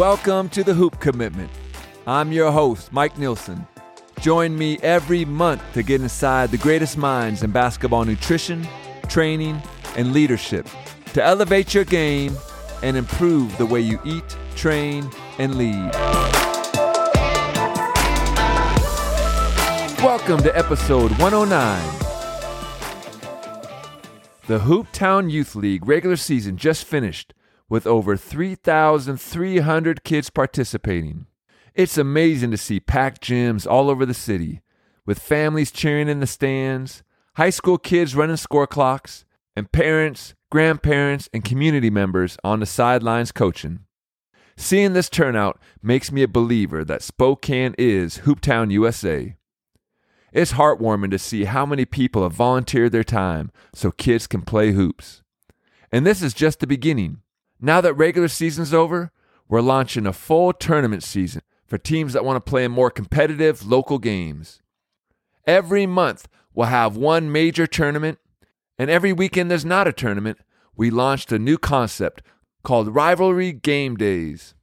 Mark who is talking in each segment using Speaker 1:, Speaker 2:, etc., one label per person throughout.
Speaker 1: Welcome to the Hoop Commitment. I'm your host, Mike Nielsen. Join me every month to get inside the greatest minds in basketball nutrition, training, and leadership to elevate your game and improve the way you eat, train, and lead. Welcome to episode 109. The Hooptown Youth League regular season just finished with over 3,300 kids participating. It's amazing to see packed gyms all over the city, with families cheering in the stands, high school kids running score clocks, and parents, grandparents, and community members on the sidelines coaching. Seeing this turnout makes me a believer that Spokane is Hooptown USA. It's heartwarming to see how many people have volunteered their time so kids can play hoops. And this is just the beginning. Now that regular season's over, we're launching a full tournament season for teams that want to play in more competitive local games. Every month, we'll have one major tournament, and every weekend there's not a tournament, we launched a new concept called Rivalry Game Days.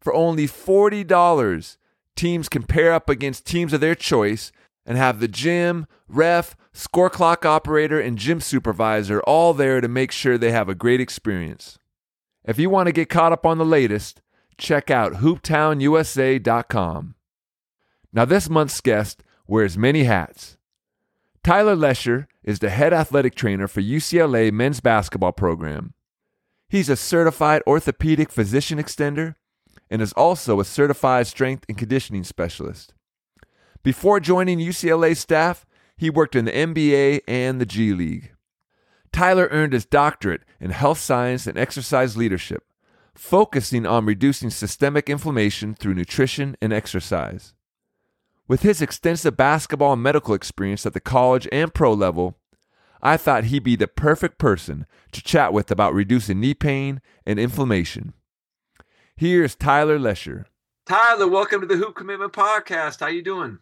Speaker 1: For only $40, teams can pair up against teams of their choice and have the gym, ref, score clock operator, and gym supervisor all there to make sure they have a great experience. If you want to get caught up on the latest, check out hooptownusa.com. Now, this month's guest wears many hats. Tyler Lesher is the head athletic trainer for UCLA men's basketball program. He's a certified orthopedic physician extender and is also a certified strength and conditioning specialist. Before joining UCLA staff, he worked in the NBA and the G League. Tyler earned his doctorate in health science and exercise leadership, focusing on reducing systemic inflammation through nutrition and exercise. With his extensive basketball and medical experience at the college and pro level, I thought he'd be the perfect person to chat with about reducing knee pain and inflammation. Here's Tyler Lesher. Tyler, welcome to the Hoop Commitment Podcast. How are you doing?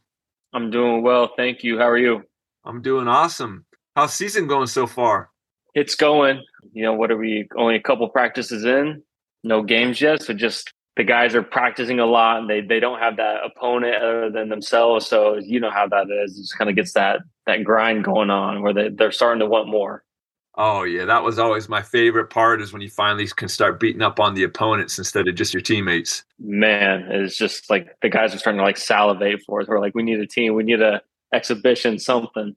Speaker 2: I'm doing well, thank you. How are you?
Speaker 1: I'm doing awesome. How's season going so far?
Speaker 2: It's going. You know, what are we? Only a couple practices in, no games yet. So just the guys are practicing a lot, and they they don't have that opponent other than themselves. So you know how that is. It just kind of gets that that grind going on where they they're starting to want more.
Speaker 1: Oh yeah, that was always my favorite part is when you finally can start beating up on the opponents instead of just your teammates.
Speaker 2: Man, it's just like the guys are starting to like salivate for it. We're like, we need a team, we need a exhibition, something.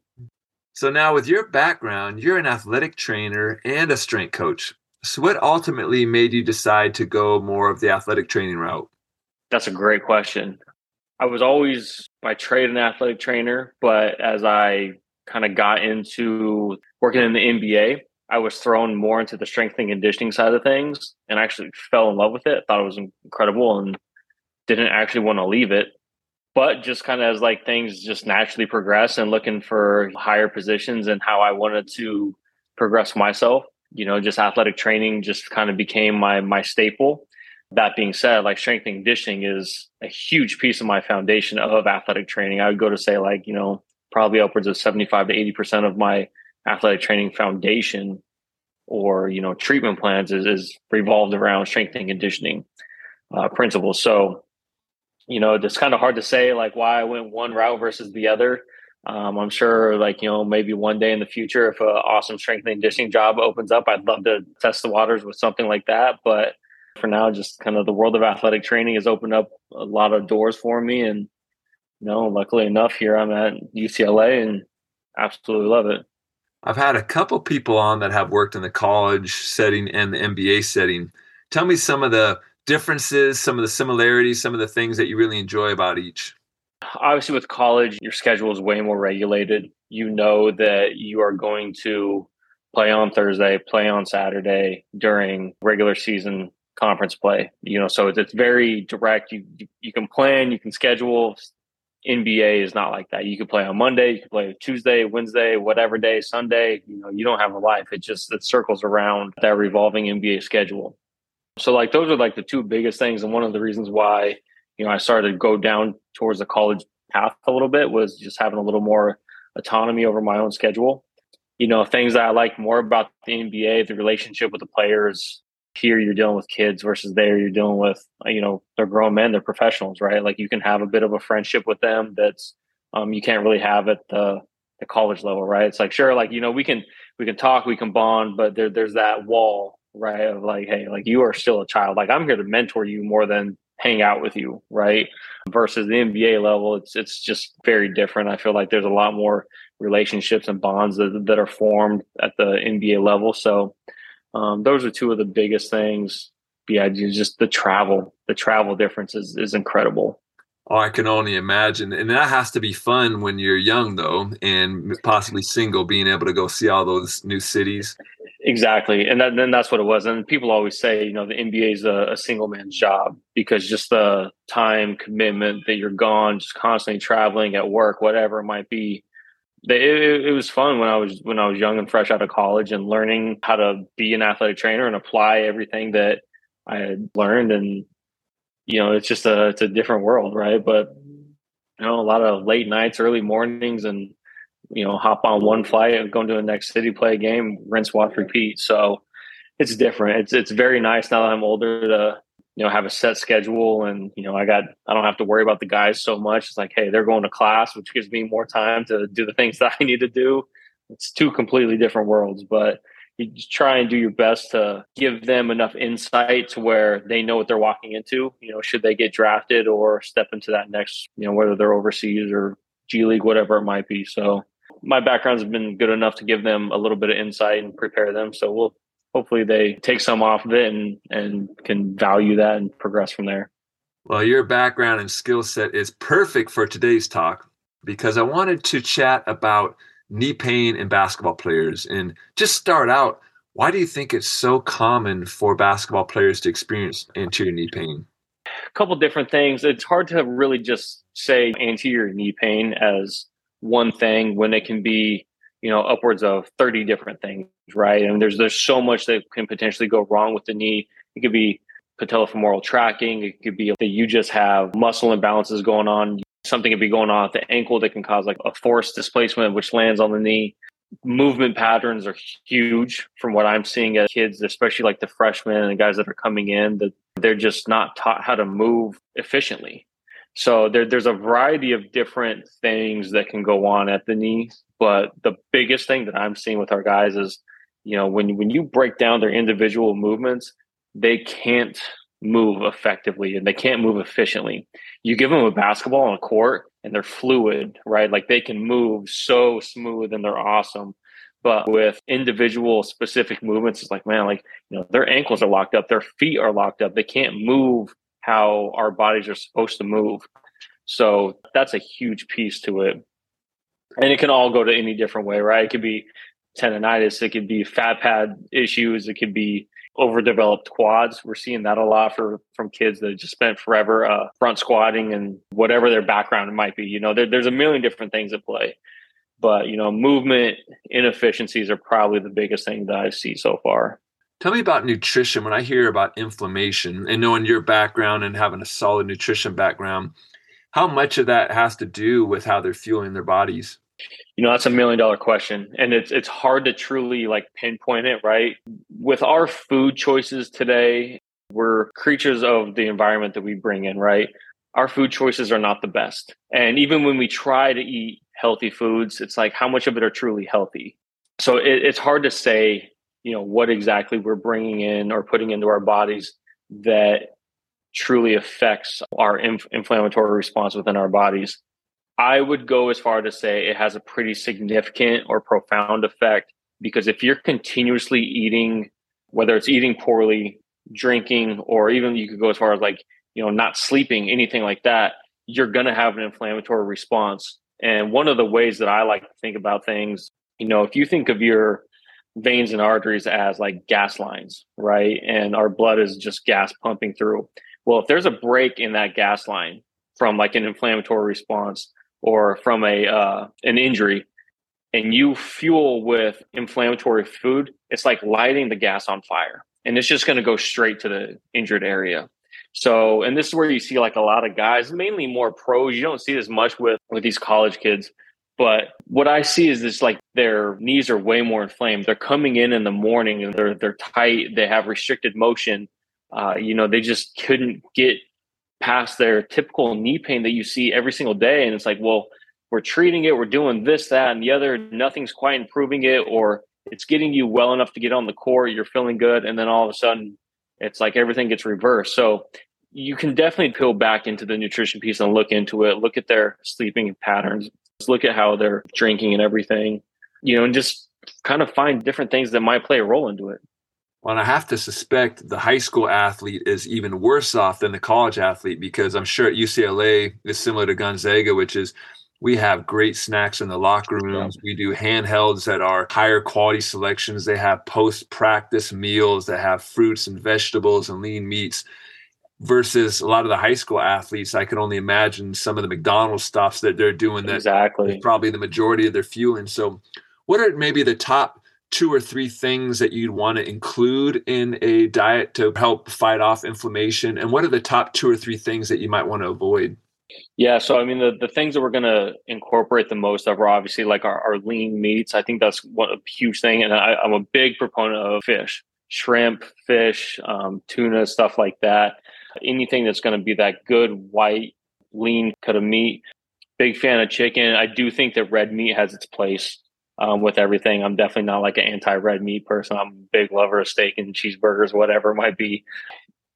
Speaker 1: So now with your background, you're an athletic trainer and a strength coach. So what ultimately made you decide to go more of the athletic training route?
Speaker 2: That's a great question. I was always by trade an athletic trainer, but as I kind of got into working in the NBA, I was thrown more into the strength and conditioning side of things and actually fell in love with it. Thought it was incredible and didn't actually want to leave it but just kind of as like things just naturally progress and looking for higher positions and how I wanted to progress myself, you know, just athletic training just kind of became my my staple. That being said, like strength and conditioning is a huge piece of my foundation of athletic training. I would go to say like, you know, probably upwards of 75 to 80% of my athletic training foundation or, you know, treatment plans is, is revolved around strength and conditioning uh, principles. So you know, it's kind of hard to say like why I went one route versus the other. Um, I'm sure, like you know, maybe one day in the future, if an awesome strength and conditioning job opens up, I'd love to test the waters with something like that. But for now, just kind of the world of athletic training has opened up a lot of doors for me, and you know, luckily enough, here I'm at UCLA and absolutely love it.
Speaker 1: I've had a couple people on that have worked in the college setting and the NBA setting. Tell me some of the differences, some of the similarities, some of the things that you really enjoy about each?
Speaker 2: Obviously, with college, your schedule is way more regulated. You know that you are going to play on Thursday, play on Saturday during regular season conference play. You know, so it's, very direct. You you can plan, you can schedule. NBA is not like that. You can play on Monday, you can play Tuesday, Wednesday, whatever day, Sunday. You know, you don't have a life. It just it circles around that revolving NBA schedule. So like those are like the two biggest things. And one of the reasons why, you know, I started to go down towards the college path a little bit was just having a little more autonomy over my own schedule. You know, things that I like more about the NBA, the relationship with the players, here you're dealing with kids versus there you're dealing with you know they're grown men they're professionals right like you can have a bit of a friendship with them that's um, you can't really have at the the college level right it's like sure like you know we can we can talk we can bond but there there's that wall right of like hey like you are still a child like i'm here to mentor you more than hang out with you right versus the nba level it's it's just very different i feel like there's a lot more relationships and bonds that, that are formed at the nba level so um, those are two of the biggest things. Yeah, just the travel, the travel difference is, is incredible.
Speaker 3: Oh, I can only imagine. And that has to be fun when you're young, though, and possibly single, being able to go see all those new cities.
Speaker 2: Exactly. And then that's what it was. And people always say, you know, the NBA is a, a single man's job because just the time commitment that you're gone, just constantly traveling at work, whatever it might be, it, it was fun when I was when I was young and fresh out of college and learning how to be an athletic trainer and apply everything that I had learned and you know it's just a it's a different world right but you know a lot of late nights early mornings and you know hop on one flight and go to the next city play a game rinse wash repeat. So it's different. It's it's very nice now that I'm older to you know have a set schedule and you know i got i don't have to worry about the guys so much. It's like hey they're going to class which gives me more time to do the things that i need to do. It's two completely different worlds but you try and do your best to give them enough insight to where they know what they're walking into you know should they get drafted or step into that next you know whether they're overseas or g league whatever it might be. So my background's been good enough to give them a little bit of insight and prepare them so we'll hopefully they take some off of it and and can value that and progress from there.
Speaker 3: Well, your background and skill set is perfect for today's talk because I wanted to chat about knee pain in basketball players and just start out. Why do you think it's so common for basketball players to experience anterior knee pain?
Speaker 2: A couple different things. It's hard to really just say anterior knee pain as one thing when it can be you know upwards of 30 different things right? And there's there's so much that can potentially go wrong with the knee. It could be patellofemoral tracking. It could be that you just have muscle imbalances going on. Something could be going on at the ankle that can cause like a force displacement which lands on the knee. Movement patterns are huge from what i'm seeing as kids especially like the freshmen and the guys that are coming in that they're just not taught how to move efficiently so there, there's a variety of different things that can go on at the knee but the biggest thing that I'm seeing with our guys is, you know, when when you break down their individual movements, they can't move effectively and they can't move efficiently. You give them a basketball on a court and they're fluid, right? Like they can move so smooth and they're awesome. But with individual specific movements, it's like, man, like, you know, their ankles are locked up, their feet are locked up. They can't move how our bodies are supposed to move. So that's a huge piece to it and it can all go to any different way, right? It could be tendonitis, it could be fat pad issues, it could be overdeveloped quads. We're seeing that a lot for from kids that just spent forever uh, front squatting and whatever their background might be. You know, there, there's a million different things at play, but you know, movement inefficiencies are probably the biggest thing that I see so far.
Speaker 3: Tell me about nutrition. When I hear about inflammation and knowing your background and having a solid nutrition background, how much of that has to do with how they're fueling their bodies?
Speaker 2: You know, that's a million dollar question. And it's it's hard to truly like pinpoint it, right? With our food choices today, we're creatures of the environment that we bring in, right? Our food choices are not the best. And even when we try to eat healthy foods, it's like how much of it are truly healthy? So it, it's hard to say, you know, what exactly we're bringing in or putting into our bodies that truly affects our inf- inflammatory response within our bodies. I would go as far to say it has a pretty significant or profound effect because if you're continuously eating, whether it's eating poorly, drinking, or even you could go as far as like, you know, not sleeping, anything like that, you're going to have an inflammatory response. And one of the ways that I like to think about things, you know, if you think of your veins and arteries as like gas lines, right? And our blood is just gas pumping through. Well, if there's a break in that gas line from like an inflammatory response or from a uh, an injury, and you fuel with inflammatory food, it's like lighting the gas on fire, and it's just going to go straight to the injured area. So, and this is where you see like a lot of guys, mainly more pros. You don't see as much with with these college kids, but what I see is this like their knees are way more inflamed. They're coming in in the morning and they're they're tight. They have restricted motion. Uh, you know, they just couldn't get past their typical knee pain that you see every single day. And it's like, well, we're treating it, we're doing this, that, and the other. Nothing's quite improving it, or it's getting you well enough to get on the court. You're feeling good, and then all of a sudden, it's like everything gets reversed. So you can definitely peel back into the nutrition piece and look into it. Look at their sleeping patterns. Look at how they're drinking and everything you know, and just kind of find different things that might play a role into it.
Speaker 3: Well, and I have to suspect the high school athlete is even worse off than the college athlete because I'm sure at UCLA is similar to Gonzaga, which is we have great snacks in the locker rooms. Yeah. We do handhelds that are higher quality selections. They have post practice meals that have fruits and vegetables and lean meats. Versus a lot of the high school athletes, I can only imagine some of the McDonald's stuffs that they're doing. That
Speaker 2: exactly
Speaker 3: probably the majority of their fueling. So what are maybe the top two or three things that you'd want to include in a diet to help fight off inflammation? And what are the top two or three things that you might want to avoid?
Speaker 2: Yeah, so I mean, the, the things that we're going to incorporate the most of are obviously like our, our lean meats. I think that's one a huge thing, and I, am a big proponent of fish, shrimp, fish, um, tuna, stuff like that. Anything that's going to be that good white lean cut of meat. Big fan of chicken. I do think that red meat has its place um, with everything. I'm definitely not like an anti red meat person. I'm a big lover of steak and cheeseburgers, whatever it might be.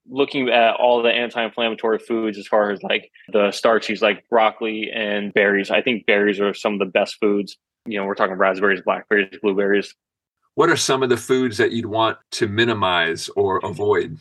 Speaker 2: Looking at all the anti inflammatory foods as far as like the starches, like broccoli and berries, I think berries are some of the best foods. You know, we're talking raspberries, blackberries, blueberries.
Speaker 3: What are some of the foods that you'd want to minimize or avoid?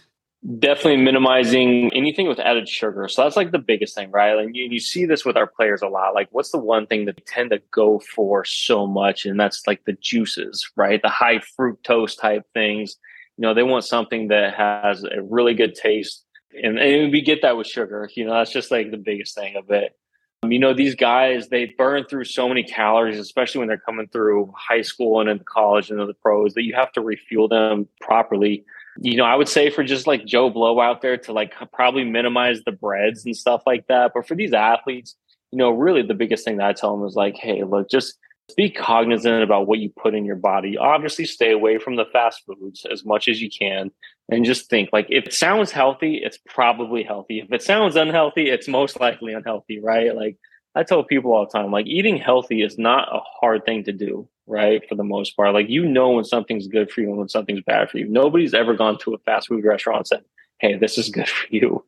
Speaker 2: Definitely minimizing anything with added sugar. So that's like the biggest thing, right? And you, you see this with our players a lot. Like, what's the one thing that tend to go for so much? And that's like the juices, right? The high fructose type things. You know, they want something that has a really good taste. And, and we get that with sugar. You know, that's just like the biggest thing of it. Um, you know, these guys, they burn through so many calories, especially when they're coming through high school and into college and into the pros, that you have to refuel them properly you know, I would say for just like Joe Blow out there to like probably minimize the breads and stuff like that. But for these athletes, you know, really the biggest thing that I tell them is like, hey, look, just be cognizant about what you put in your body. Obviously, stay away from the fast foods as much as you can. And just think like if it sounds healthy, it's probably healthy. If it sounds unhealthy, it's most likely unhealthy, right? Like I tell people all the time, like eating healthy is not a hard thing to do, right? For the most part, like you know when something's good for you and when something's bad for you. Nobody's ever gone to a fast food restaurant and said, "Hey, this is good for you."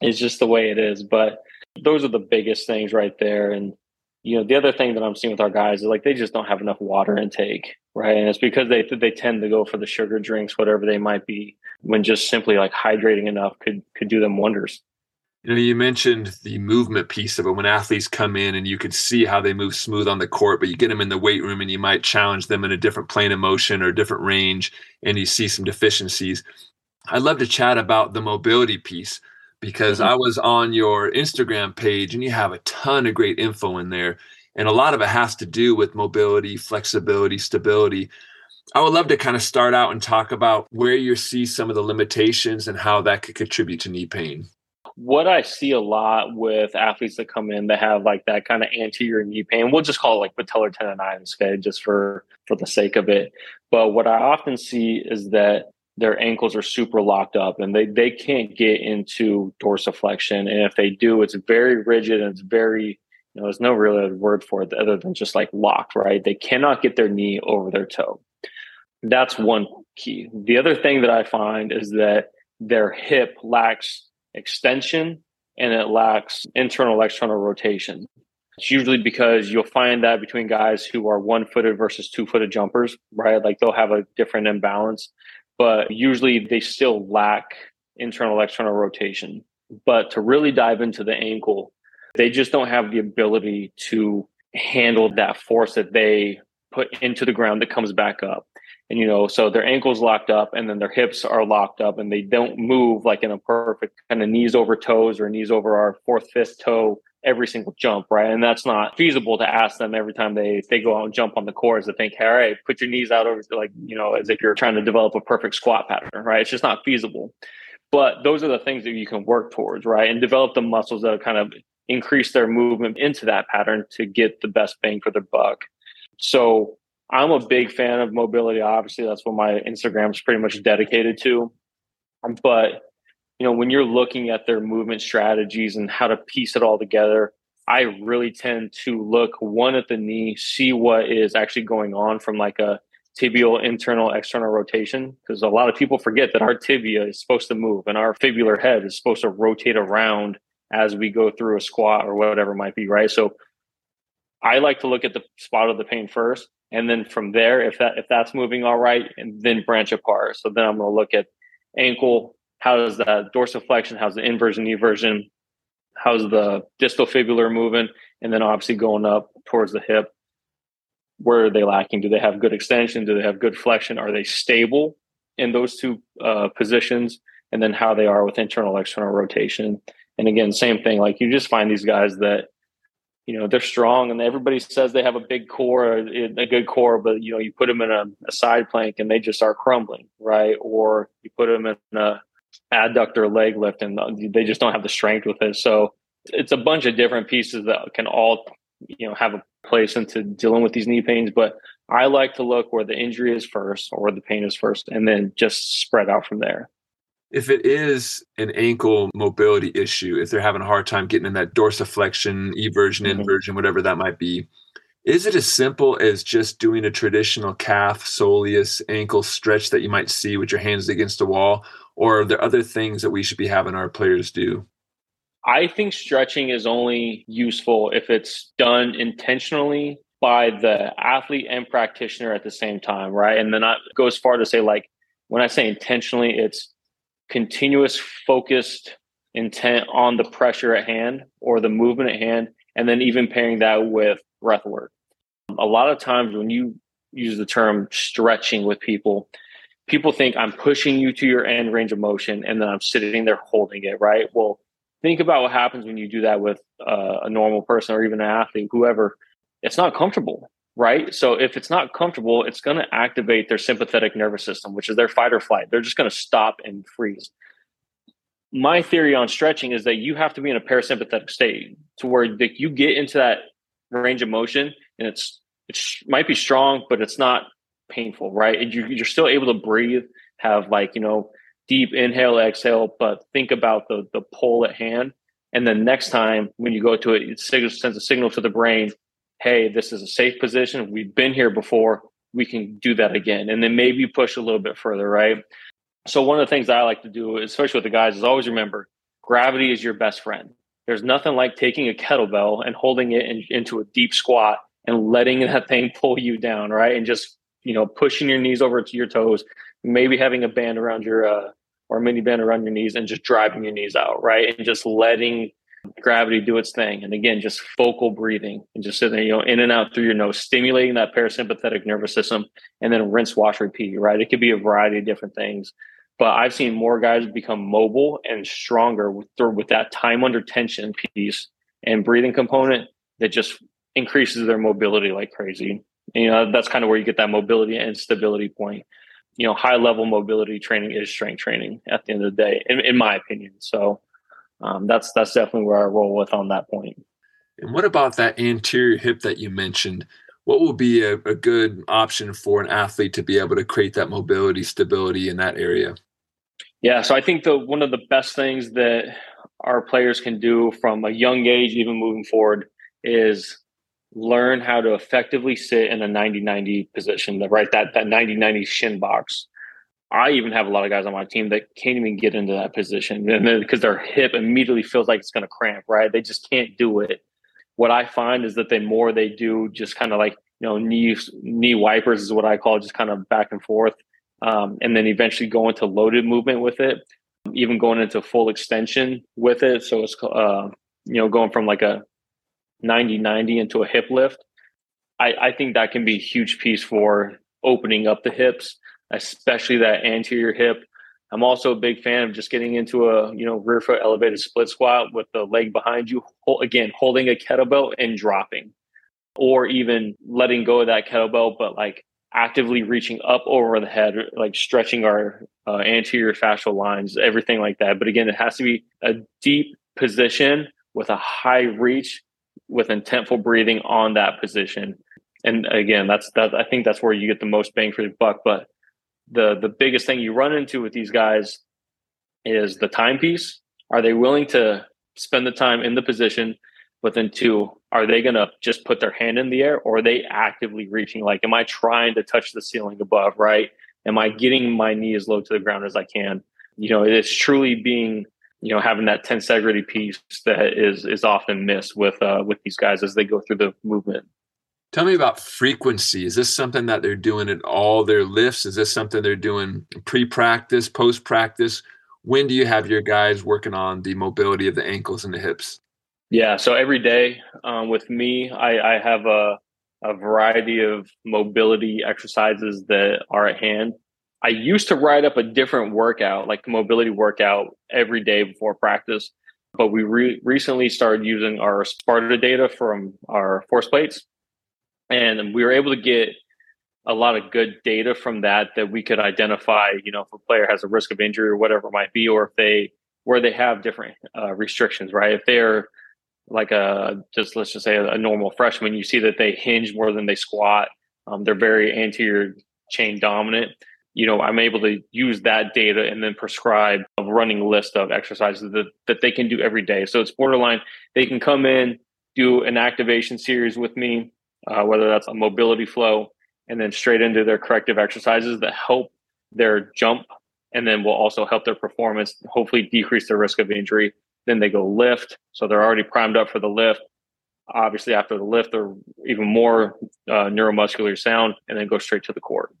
Speaker 2: It's just the way it is. But those are the biggest things right there. And you know, the other thing that I'm seeing with our guys is like they just don't have enough water intake, right? And it's because they they tend to go for the sugar drinks, whatever they might be, when just simply like hydrating enough could could do them wonders.
Speaker 3: You know, you mentioned the movement piece of it when athletes come in and you could see how they move smooth on the court, but you get them in the weight room and you might challenge them in a different plane of motion or a different range and you see some deficiencies. I'd love to chat about the mobility piece because mm-hmm. I was on your Instagram page and you have a ton of great info in there. And a lot of it has to do with mobility, flexibility, stability. I would love to kind of start out and talk about where you see some of the limitations and how that could contribute to knee pain
Speaker 2: what I see a lot with athletes that come in that have like that kind of anterior knee pain, we'll just call it like patellar tendonitis, okay, just for for the sake of it. But what I often see is that their ankles are super locked up and they they can't get into dorsiflexion, and if they do, it's very rigid and it's very you know, there's no real word for it other than just like locked, right? They cannot get their knee over their toe. That's one key. The other thing that I find is that their hip lacks extension and it lacks internal external rotation. It's usually because you'll find that between guys who are one footed versus two footed jumpers, right? Like they'll have a different imbalance, but usually they still lack internal external rotation. But to really dive into the ankle, they just don't have the ability to handle that force that they put into the ground that comes back up. And you know so their ankles locked up and then their hips are locked up and they don't move like in a perfect kind of knees over toes or knees over our fourth fifth toe every single jump right? And that's not feasible to ask them every time they they go out and jump on the course to think all right put your knees out over like you know as if you're trying to develop a perfect squat pattern right? It's just not feasible. But those are the things that you can work towards right? And develop the muscles that kind of increase their movement into that pattern to get the best bang for their buck so I'm a big fan of mobility. Obviously, that's what my Instagram is pretty much dedicated to. But you know, when you're looking at their movement strategies and how to piece it all together, I really tend to look one at the knee, see what is actually going on from like a tibial internal external rotation because a lot of people forget that our tibia is supposed to move and our fibular head is supposed to rotate around as we go through a squat or whatever might be right so i like to look at the spot of the pain first and then from there if that if that's moving all right and then branch apart so then i'm going to look at ankle how does that dorsiflexion how's the inversion eversion how's the distal fibular moving and then obviously going up towards the hip where are they lacking? Do they have good extension? Do they have good flexion? Are they stable in those two uh, positions? And then how they are with internal external rotation. And again, same thing. Like you just find these guys that you know they're strong, and everybody says they have a big core, a good core, but you know you put them in a, a side plank and they just are crumbling, right? Or you put them in a adductor leg lift and they just don't have the strength with it. So it's a bunch of different pieces that can all you know have a place into dealing with these knee pains but i like to look where the injury is first or where the pain is first and then just spread out from there
Speaker 3: if it is an ankle mobility issue if they're having a hard time getting in that dorsiflexion eversion mm-hmm. inversion whatever that might be is it as simple as just doing a traditional calf soleus ankle stretch that you might see with your hands against a wall or are there other things that we should be having our players do
Speaker 2: I think stretching is only useful if it's done intentionally by the athlete and practitioner at the same time, right? And then I go as far to say, like, when I say intentionally, it's continuous focused intent on the pressure at hand or the movement at hand, and then even pairing that with breath work. A lot of times when you use the term stretching with people, people think I'm pushing you to your end range of motion and then I'm sitting there holding it, right? Well, think about what happens when you do that with uh, a normal person or even an athlete, whoever. It's not comfortable, right? So if it's not comfortable, it's going to activate their sympathetic nervous system, which is their fight or flight. They're just going to stop and freeze. My theory on stretching is that you have to be in a parasympathetic state to where you get into that range of motion and it's it might be strong, but it's not painful, right? And you're still able to breathe, have like you know deep inhale, exhale, but think about the the pull at hand. And then next time when you go to it, it sends a signal to the brain, hey, this is a safe position. We've been here before. We can do that again. And then maybe push a little bit further, right? So one of the things I like to do, especially with the guys, is always remember gravity is your best friend. There's nothing like taking a kettlebell and holding it in, into a deep squat and letting that thing pull you down, right? And just, you know, pushing your knees over to your toes maybe having a band around your uh, or a mini band around your knees and just driving your knees out, right? And just letting gravity do its thing. And again, just focal breathing and just sitting there, you know, in and out through your nose, stimulating that parasympathetic nervous system and then rinse, wash, repeat, right? It could be a variety of different things. But I've seen more guys become mobile and stronger with, with that time under tension piece and breathing component that just increases their mobility like crazy. And, you know, that's kind of where you get that mobility and stability point you know, high level mobility training is strength training at the end of the day, in, in my opinion. So um, that's that's definitely where I roll with on that point.
Speaker 3: And what about that anterior hip that you mentioned? What will be a, a good option for an athlete to be able to create that mobility, stability in that area?
Speaker 2: Yeah, so I think the one of the best things that our players can do from a young age, even moving forward, is learn how to effectively sit in a 90-90 position, the right that that 90-90 shin box. I even have a lot of guys on my team that can't even get into that position because their hip immediately feels like it's going to cramp, right? They just can't do it. What I find is that the more they do, just kind of like you know knee knee wipers is what I call just kind of back and forth, um, and then eventually go into loaded movement with it, even going into full extension with it. So it's uh, you know going from like a 90 90 into a hip lift, I, I think that can be a huge piece for opening up the hips, especially that anterior hip. I'm also a big fan of just getting into a you know rear foot elevated split squat with the leg behind you, again holding a kettlebell and dropping, or even letting go of that kettlebell, but like actively reaching up over the head, like stretching our uh, anterior fascial lines, everything like that. But again, it has to be a deep position with a high reach with intentful breathing on that position. and again, that's that. I think that's where you get the most bang for your buck. But the the biggest thing you run into with these guys is the timepiece. Are they willing to spend the time in the position? But then two, are they to just put their hand in the air or are they actively reaching? Like, am I trying to touch the ceiling above? Right? Am I getting my knee as low to the ground as I can? You know, it's truly being you know having that tensegrity piece that is is often missed with uh, with these guys as they go through the movement.
Speaker 3: Tell me about frequency. Is this something that they're doing at all their lifts? Is this something they're doing pre-practice, post-practice? When do you have your guys working on the mobility of the ankles and the hips?
Speaker 2: Yeah, so every day um, with me, I, I have a a variety of mobility exercises that are at hand. I used to write up a different workout, like mobility workout, every day before practice. But we re- recently started using our Sparta data from our force plates. And we were able to get a lot of good data from that that we could identify, you know, if a player has a risk of injury or whatever it might be, or if they, where they have different uh, restrictions, right? If they're like a, just let's just say a, a, normal freshman, you see that they hinge more than they squat. Um, they're very anterior chain dominant you know, I'm able to use that data and then prescribe a running list of exercises that, that they can do every day. So it's borderline. They can come in, do an activation series with me, uh, whether that's a mobility flow, and then straight into their corrective exercises that help their jump and then will also help their performance, hopefully decrease their risk of injury. Then they go lift. So they're already primed up for the lift. Obviously, after the lift, they're even more uh, neuromuscular sound and then go straight to the court.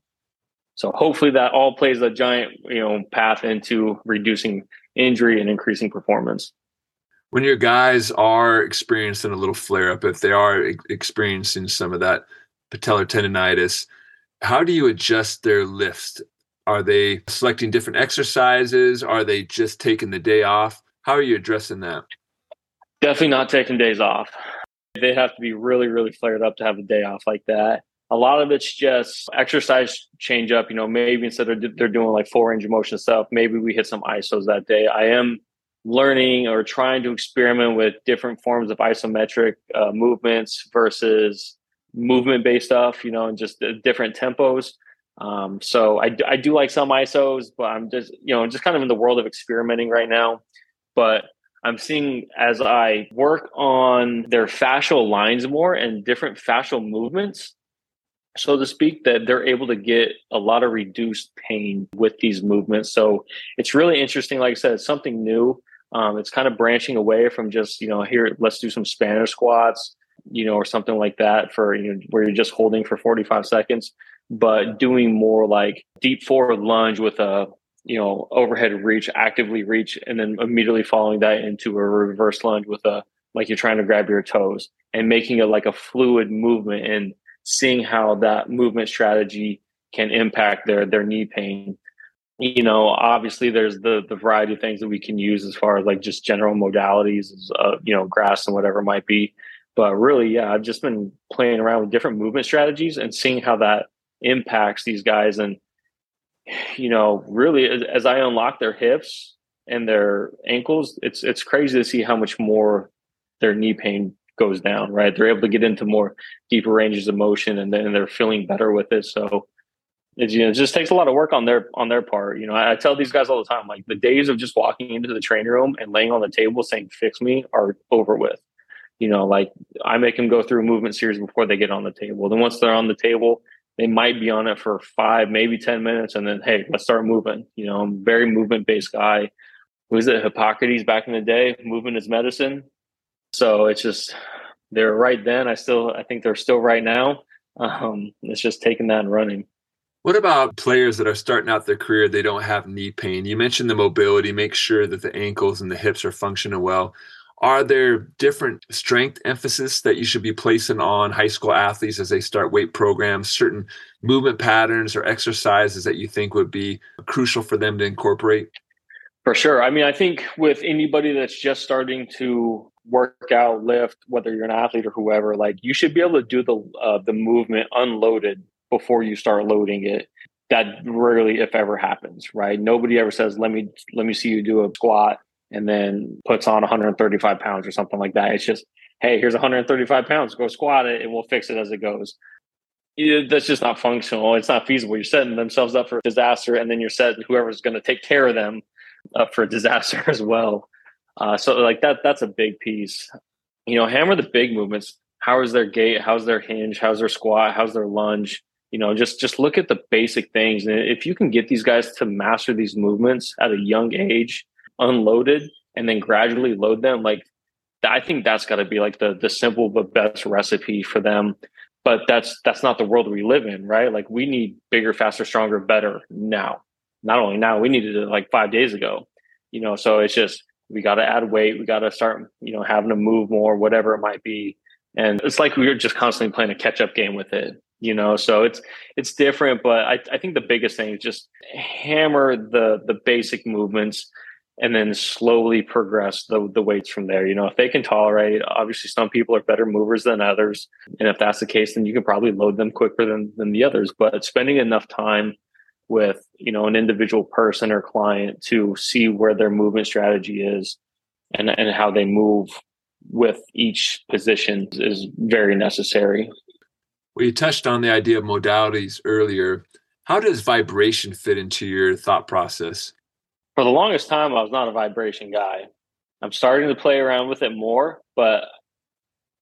Speaker 2: So hopefully that all plays a giant, you know, path into reducing injury and increasing performance.
Speaker 3: When your guys are experiencing a little flare up, if they are experiencing some of that patellar tendonitis, how do you adjust their lifts? Are they selecting different exercises? Are they just taking the day off? How are you addressing that?
Speaker 2: Definitely not taking days off. They have to be really, really flared up to have a day off like that. A lot of it's just exercise change up. You know, maybe instead of they're doing like full range of motion stuff, maybe we hit some ISOs that day. I am learning or trying to experiment with different forms of isometric uh, movements versus movement based stuff, you know, and just different tempos. Um, so I, I do like some ISOs, but I'm just, you know, just kind of in the world of experimenting right now. But I'm seeing as I work on their fascial lines more and different fascial movements, so to speak, that they're able to get a lot of reduced pain with these movements. So it's really interesting. Like I said, it's something new. Um, it's kind of branching away from just, you know, here, let's do some Spanish squats, you know, or something like that for, you know, where you're just holding for 45 seconds, but doing more like deep forward lunge with a, you know, overhead reach, actively reach, and then immediately following that into a reverse lunge with a, like you're trying to grab your toes and making it like a fluid movement and seeing how that movement strategy can impact their their knee pain you know obviously there's the the variety of things that we can use as far as like just general modalities uh, you know Graston whatever might be but really yeah i've just been playing around with different movement strategies and seeing how that impacts these guys and you know really as, as i unlock their hips and their ankles it's it's crazy to see how much more their knee pain goes down, right? They're able to get into more deeper ranges of motion and then they're feeling better with it. So it, you know, it just takes a lot of work on their on their part. You know, I, I, tell these guys all the time, like the days of just walking into the training room and laying on the table saying "fix me" are over with. You know, like I make them go through a movement series before they get on the table. Then once they're on the table, they might be on it for five, maybe ten minutes, and then hey, let's start moving. You know, I'm a very movement based guy. Was it Hippocrates back in the day? Movement is medicine. So it's just they're right then. I still I think they're still right now. Um, it's just taking that and running.
Speaker 3: What about players that are starting out their career? They don't have knee pain. You mentioned the mobility. Make sure that the ankles and the hips are functioning well. Are there different strength emphasis that you should be placing on high school athletes as they start weight programs? Certain movement patterns or exercises that you think would be crucial for them to incorporate?
Speaker 2: For sure. I mean, I think with anybody that's just starting to work out, lift, whether you're an athlete or whoever, like you should be able to do the uh, the movement unloaded before you start loading it. That rarely, if ever, happens, right? Nobody ever says, "Let me let me see you do a squat," and then puts on 135 pounds or something like that. It's just, "Hey, here's 135 pounds. Go squat it, and we'll fix it as it goes." yeah, that's just not functional. It's not feasible. You're setting themselves up for disaster, and then you're setting whoever's going to take care of them up for disaster as well. Uh, so like that, that's a big piece. You know, hammer the big movements. How is their gait? How's their hinge? How's their squat? How's their lunge? You know, just just look at the basic things. And if you can get these guys to master these movements at a young age, unloaded, and then gradually load them, like I think that's got to be like the the simple but best recipe for them. But that's that's not the world we live in right? Like we need bigger faster stronger better now. Not only now we needed it like five days ago. You know so it's just we got to add weight we got to start you know having to move more whatever it might be. And it's like we are just constantly playing a catch up game with it you know so it's it's different but I, I think the biggest thing is just hammer the the basic movements and then slowly progress the, the weights from there. You know, if they can tolerate, obviously some people are better movers than others. And if that's the case, then you can probably load them quicker than, than the others. But spending enough time with, you know, an individual person or client to see where their movement strategy is and, and how they move with each position is very necessary.
Speaker 3: Well, you touched on the idea of modalities earlier. How does vibration fit into your thought process?
Speaker 2: for the longest time, I was not a vibration guy. I'm starting to play around with it more, but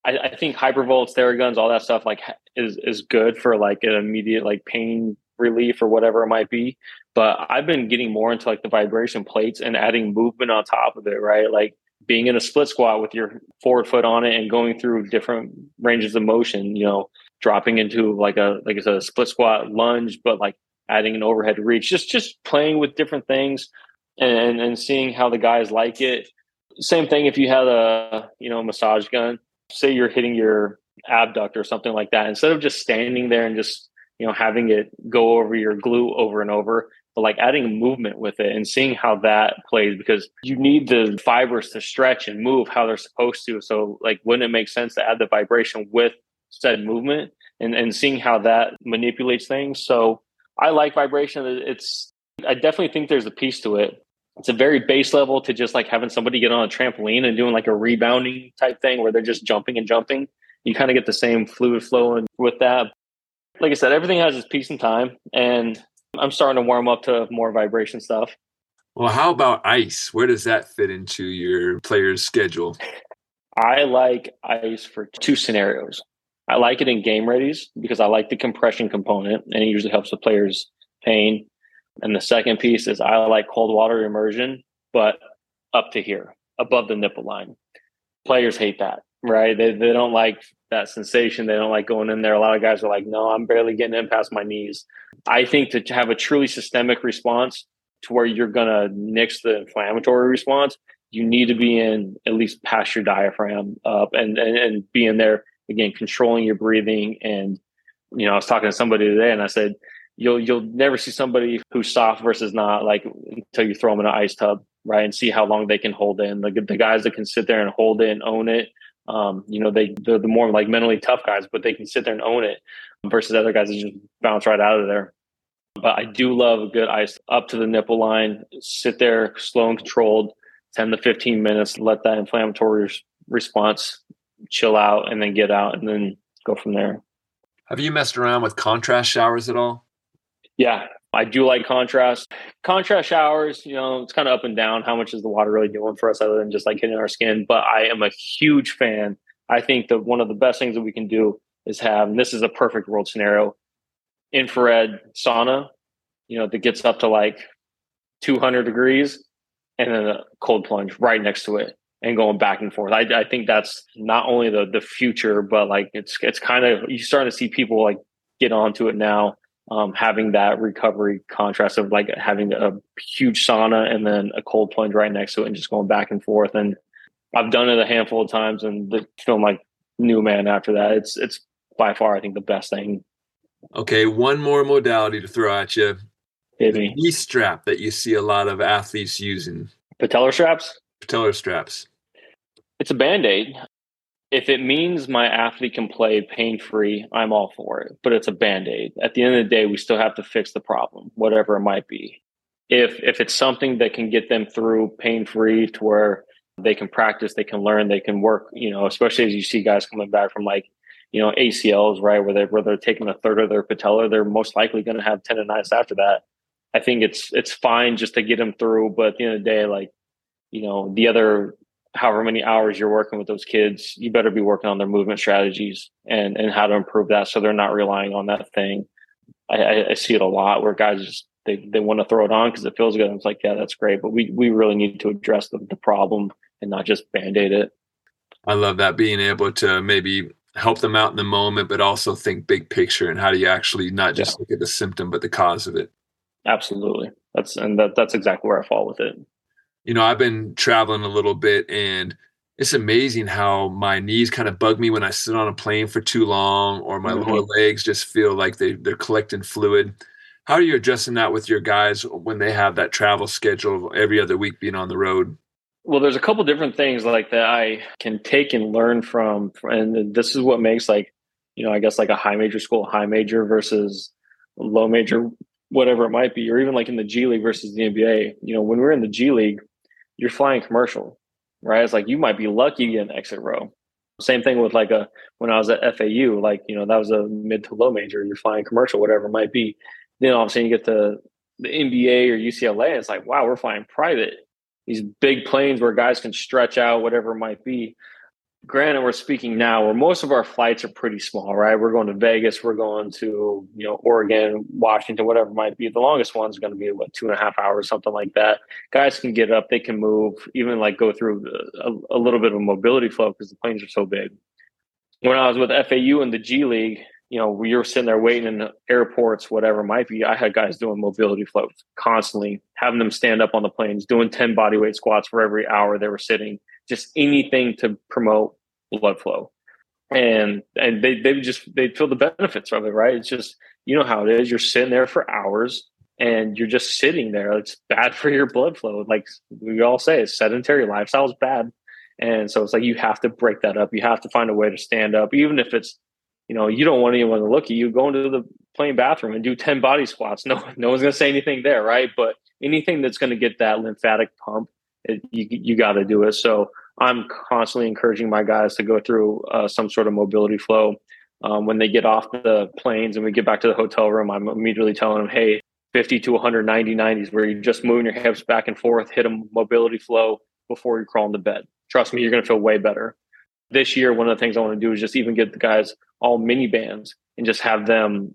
Speaker 2: I, I think hypervolts, Theraguns, all that stuff like is is good for like an immediate like pain relief or whatever it might be. But I've been getting more into like the vibration plates and adding movement on top of it, right? Like being in a split squat with your forward foot on it and going through different ranges of motion, you know, dropping into like a like it's a split squat lunge, but like adding an overhead reach, just just playing with different things and and seeing how the guys like it. Same thing if you had a you know massage gun. Say you're hitting your abduct or something like that. Instead of just standing there and just you know having it go over your glute over and over, but like adding movement with it and seeing how that plays because you need the fibers to stretch and move how they're supposed to. So like wouldn't it make sense to add the vibration with said movement and, and seeing how that manipulates things? So I like vibration. It's I definitely think there's a piece to it it's a very base level to just like having somebody get on a trampoline and doing like a rebounding type thing where they're just jumping and jumping. You kind of get the same fluid flow and with that. Like I said, everything has its piece and time, and I'm starting to warm up to more vibration stuff.
Speaker 3: Well, how about ice? Where does that fit into your player's schedule?
Speaker 2: I like ice for two scenarios. I like it in game readies because I like the compression component and it usually helps the players' pain. And the second piece is I like cold water immersion, but up to here, above the nipple line. Players hate that, right? They, they don't like that sensation. They don't like going in there. A lot of guys are like, no, I'm barely getting in past my knees. I think to have a truly systemic response to where you're going to nix the inflammatory response, you need to be in at least past your diaphragm up and, and, and be in there again, controlling your breathing. And, you know, I was talking to somebody today and I said, you'll you'll never see somebody who's soft versus not like until you throw them in an ice tub right? And see how long they can hold in. The, the guys that can sit there and hold it and own it um, you know they they're the more like mentally tough guys but they can sit there and own it versus other guys that just bounce right out of there. But i do love a good ice up to the nipple line sit there slow and controlled 10 to 15 minutes let that inflammatory response chill out and then get out and then go from there
Speaker 3: have you messed around with contrast showers at all
Speaker 2: yeah, I do like contrast. Contrast showers, you know, it's kind of up and down. How much is the water really doing for us other than just like hitting our skin? But I am a huge fan. I think that one of the best things that we can do is have, and this is a perfect world scenario, infrared sauna, you know, that gets up to like 200 degrees and then a cold plunge right next to it and going back and forth. I, I think that's not only the the future, but like it's it's kind of you're starting to see people like get onto it now um, having that recovery contrast of like having a huge sauna and then a cold plunge right next to it and just going back and forth. And I've done it a handful of times and the film like new man after that. It's it's by far I think the best thing.
Speaker 3: Okay, one more modality to throw at you.
Speaker 2: Hit me.
Speaker 3: Knee strap that you see a lot of athletes using.
Speaker 2: Patellar straps?
Speaker 3: Patellar straps.
Speaker 2: It's a band-aid if it means my athlete can play pain free, I'm all for it. But it's a band aid. At the end of the day, we still have to fix the problem, whatever it might be. If if it's something that can get them through pain free to where they can practice, they can learn, they can work, you know, especially as you see guys coming back from like you know, ACLs, right, where they where they're taking a third of their patella, they're most likely going to have tendonitis after that. I think it's it's fine just to get them through, but at the end of the day, like, you know, the other however many hours you're working with those kids, you better be working on their movement strategies and and how to improve that so they're not relying on that thing. I, I see it a lot where guys just they they want to throw it on because it feels good. And it's like, yeah, that's great, but we we really need to address the, the problem and not just band aid it.
Speaker 3: I love that being able to maybe help them out in the moment, but also think big picture and how do you actually not just yeah. look at the symptom but the cause of it.
Speaker 2: Absolutely, that's and that that's exactly where I fall with it.
Speaker 3: You know, I've been traveling a little bit and it's amazing how my knees kind of bug me when I sit on a plane for too long or my mm-hmm. lower legs just feel like they, they're collecting fluid. How are you addressing that with your guys when they have that travel schedule every other week being on the road?
Speaker 2: Well, there's a couple different things like that I can take and learn from, and this is what makes like, you know, I guess like a high major school high major versus low major, whatever it might be, or even like in the G League versus the NBA. You know, when we're in the G League, you're flying commercial, right? It's like you might be lucky to get an exit row. Same thing with like a when I was at FAU, like you know that was a mid to low major. You're flying commercial, whatever it might be. Then all of a sudden you get to the NBA or UCLA. It's like wow, we're flying private these big planes where guys can stretch out, whatever it might be. Granted, we're speaking now where most of our flights are pretty small, right? We're going to Vegas, we're going to, you know, Oregon, Washington, whatever might be. The longest one's going to be what two and a half hours, something like that. Guys can get up, they can move, even like go through a, a little bit of a mobility flow because the planes are so big. When I was with FAU in the G League, you know, we were sitting there waiting in airports, whatever might be. I had guys doing mobility floats constantly, having them stand up on the planes, doing 10 body weight squats for every hour they were sitting, just anything to promote blood flow. And and they they just they feel the benefits of it, right? It's just you know how it is. You're sitting there for hours and you're just sitting there. It's bad for your blood flow. Like we all say, sedentary lifestyle is bad. And so it's like you have to break that up. You have to find a way to stand up, even if it's you know, you don't want anyone to look at you. Go into the plane bathroom and do 10 body squats. No, no one's going to say anything there, right? But anything that's going to get that lymphatic pump, it, you, you got to do it. So I'm constantly encouraging my guys to go through uh, some sort of mobility flow. Um, when they get off the planes and we get back to the hotel room, I'm immediately telling them, hey, 50 to 190 90s, where you're just moving your hips back and forth, hit a mobility flow before you crawl into bed. Trust me, you're going to feel way better. This year, one of the things I want to do is just even get the guys all mini bands and just have them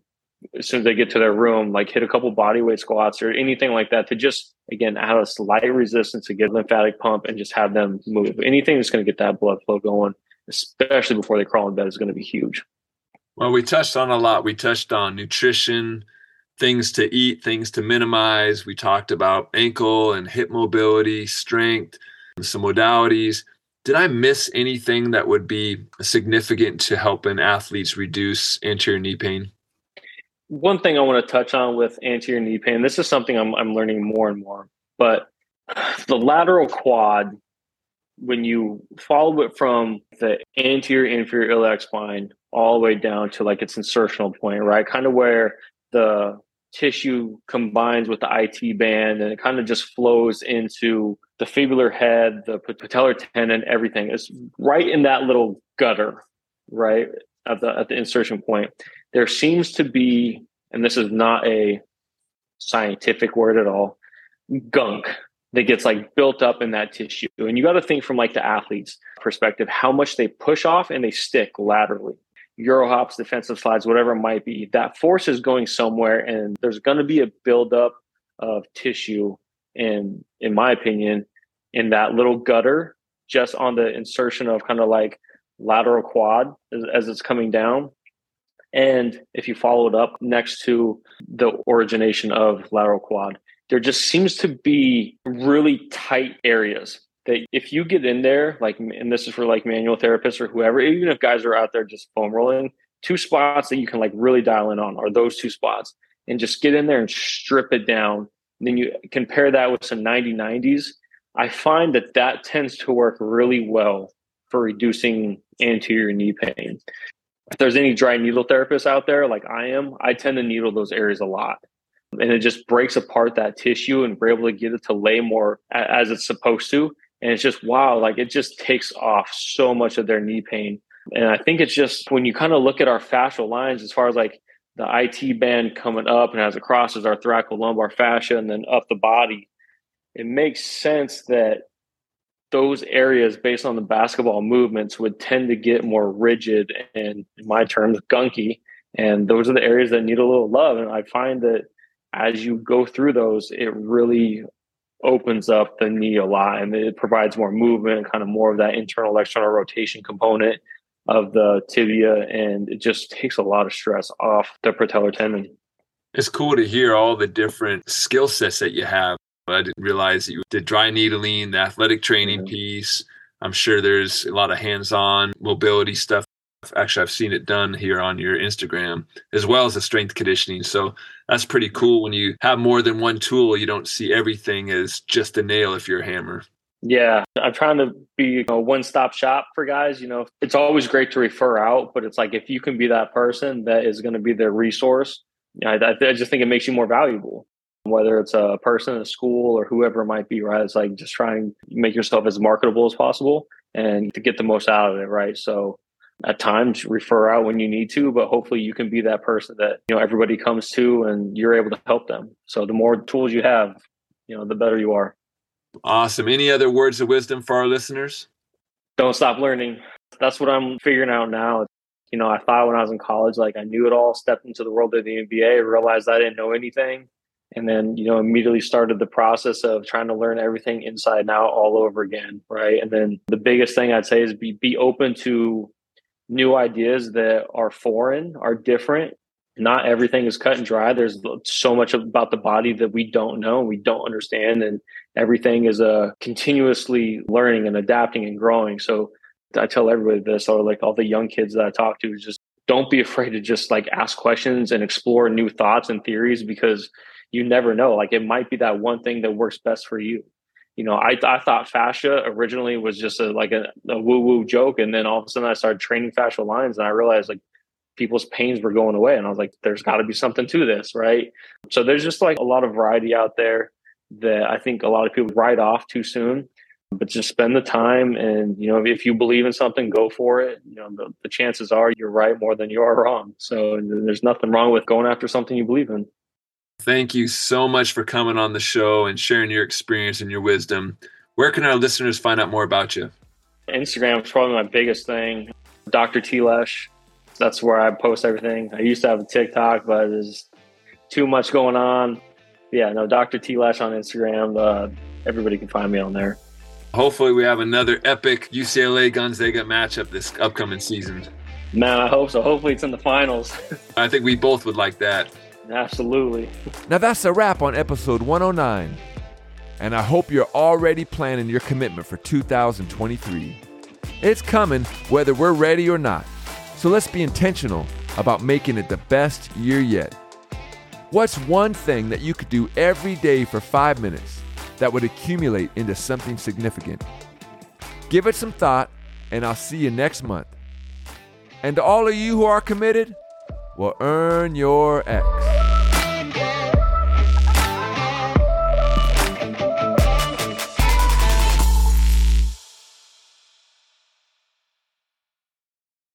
Speaker 2: as soon as they get to their room, like hit a couple body weight squats or anything like that to just again add a slight resistance to get lymphatic pump and just have them move. Anything that's going to get that blood flow going, especially before they crawl in bed, is going to be huge.
Speaker 3: Well, we touched on a lot. We touched on nutrition, things to eat, things to minimize. We talked about ankle and hip mobility, strength, some modalities did I miss anything that would be significant to helping athletes reduce anterior knee pain?
Speaker 2: One thing I want to touch on with anterior knee pain, this is something I'm, I'm learning more and more, but the lateral quad, when you follow it from the anterior inferior iliac spine all the way down to like its insertional point, right? Kind of where the tissue combines with the IT band and it kind of just flows into the fibular head, the patellar tendon, everything is right in that little gutter, right at the at the insertion point. There seems to be, and this is not a scientific word at all, gunk that gets like built up in that tissue. And you got to think from like the athlete's perspective, how much they push off and they stick laterally. Euro hops, defensive slides, whatever it might be, that force is going somewhere and there's going to be a buildup of tissue and in my opinion, in that little gutter just on the insertion of kind of like lateral quad as, as it's coming down. And if you follow it up next to the origination of lateral quad, there just seems to be really tight areas that if you get in there, like, and this is for like manual therapists or whoever, even if guys are out there just foam rolling, two spots that you can like really dial in on are those two spots and just get in there and strip it down and then you compare that with some 90 90s. I find that that tends to work really well for reducing anterior knee pain. If there's any dry needle therapists out there, like I am, I tend to needle those areas a lot. And it just breaks apart that tissue and we're able to get it to lay more as it's supposed to. And it's just wow, like it just takes off so much of their knee pain And I think it's just when you kind of look at our fascial lines as far as like the IT band coming up and as it crosses our thoracolumbar fascia and then up the body, it makes sense that those areas based on the basketball movements would tend to get more rigid and in my terms gunky. And those are the areas that need a little love. And i find that as you go through those it really opens up the knee a lot. And it provides more movement kind of more of that internal external rotation component of the tibia. And it just takes a lot of stress off the patellar tendon.
Speaker 3: It's cool to hear all the different skill sets that you have I didn't realize that you did dry needling, the athletic training piece. I'm sure there's a lot of hands-on mobility stuff. Actually, I've seen it done here on your Instagram, as well as the strength conditioning. So that's pretty cool. When you have more than one tool, you don't see everything as just a nail if you're a hammer.
Speaker 2: Yeah, I'm trying to be a one-stop shop for guys. You know, it's always great to refer out, but it's like if you can be that person that is going to be their resource, I, I just think it makes you more valuable whether it's a person a school or whoever it might be, right? It's like just trying to make yourself as marketable as possible and to get the most out of it, right? So at times refer out when you need to, but hopefully you can be that person that, you know, everybody comes to and you're able to help them. So the more tools you have, you know, the better you are.
Speaker 3: Awesome. Any other words of wisdom for our listeners?
Speaker 2: Don't stop learning. That's what I'm figuring out now. You know, I thought when I was in college, like I knew it all, stepped into the world of the NBA, realized I didn't know anything and then you know immediately started the process of trying to learn everything inside and out all over again right? And then the biggest thing i'd say is be be open to new ideas that are foreign are different. Not everything is cut and dry. There's so much about the body that we don't know and we don't understand and everything is uh, continuously learning and adapting and growing. So i tell everybody this or like all the young kids that i talk to just don't be afraid to just like ask questions and explore new thoughts and theories because you never know. Like it might be that one thing that works best for you. You know, I, I thought fascia originally was just a, like a, a woo woo joke. And then all of a sudden I started training fascial lines and I realized like people's pains were going away. And I was like, there's got to be something to this. Right. So there's just like a lot of variety out there that I think a lot of people write off too soon. But just spend the time, and you know, if you believe in something, go for it. You know, the, the chances are you're right more than you are wrong. So there's nothing wrong with going after something you believe in.
Speaker 3: Thank you so much for coming on the show and sharing your experience and your wisdom. Where can our listeners find out more about you?
Speaker 2: Instagram is probably my biggest thing. Dr. T Lesh. That's where I post everything. I used to have a TikTok, but there's too much going on. Yeah, no, Dr. T Lesh on Instagram. Uh, everybody can find me on there.
Speaker 3: Hopefully, we have another epic UCLA Gonzaga matchup this upcoming season.
Speaker 2: Man, I hope so. Hopefully, it's in the finals.
Speaker 3: I think we both would like that.
Speaker 2: Absolutely.
Speaker 3: Now that's a wrap on episode 109. And I hope you're already planning your commitment for 2023. It's coming whether we're ready or not. So let's be intentional about making it the best year yet. What's one thing that you could do every day for five minutes that would accumulate into something significant? Give it some thought, and I'll see you next month. And to all of you who are committed, will earn your X.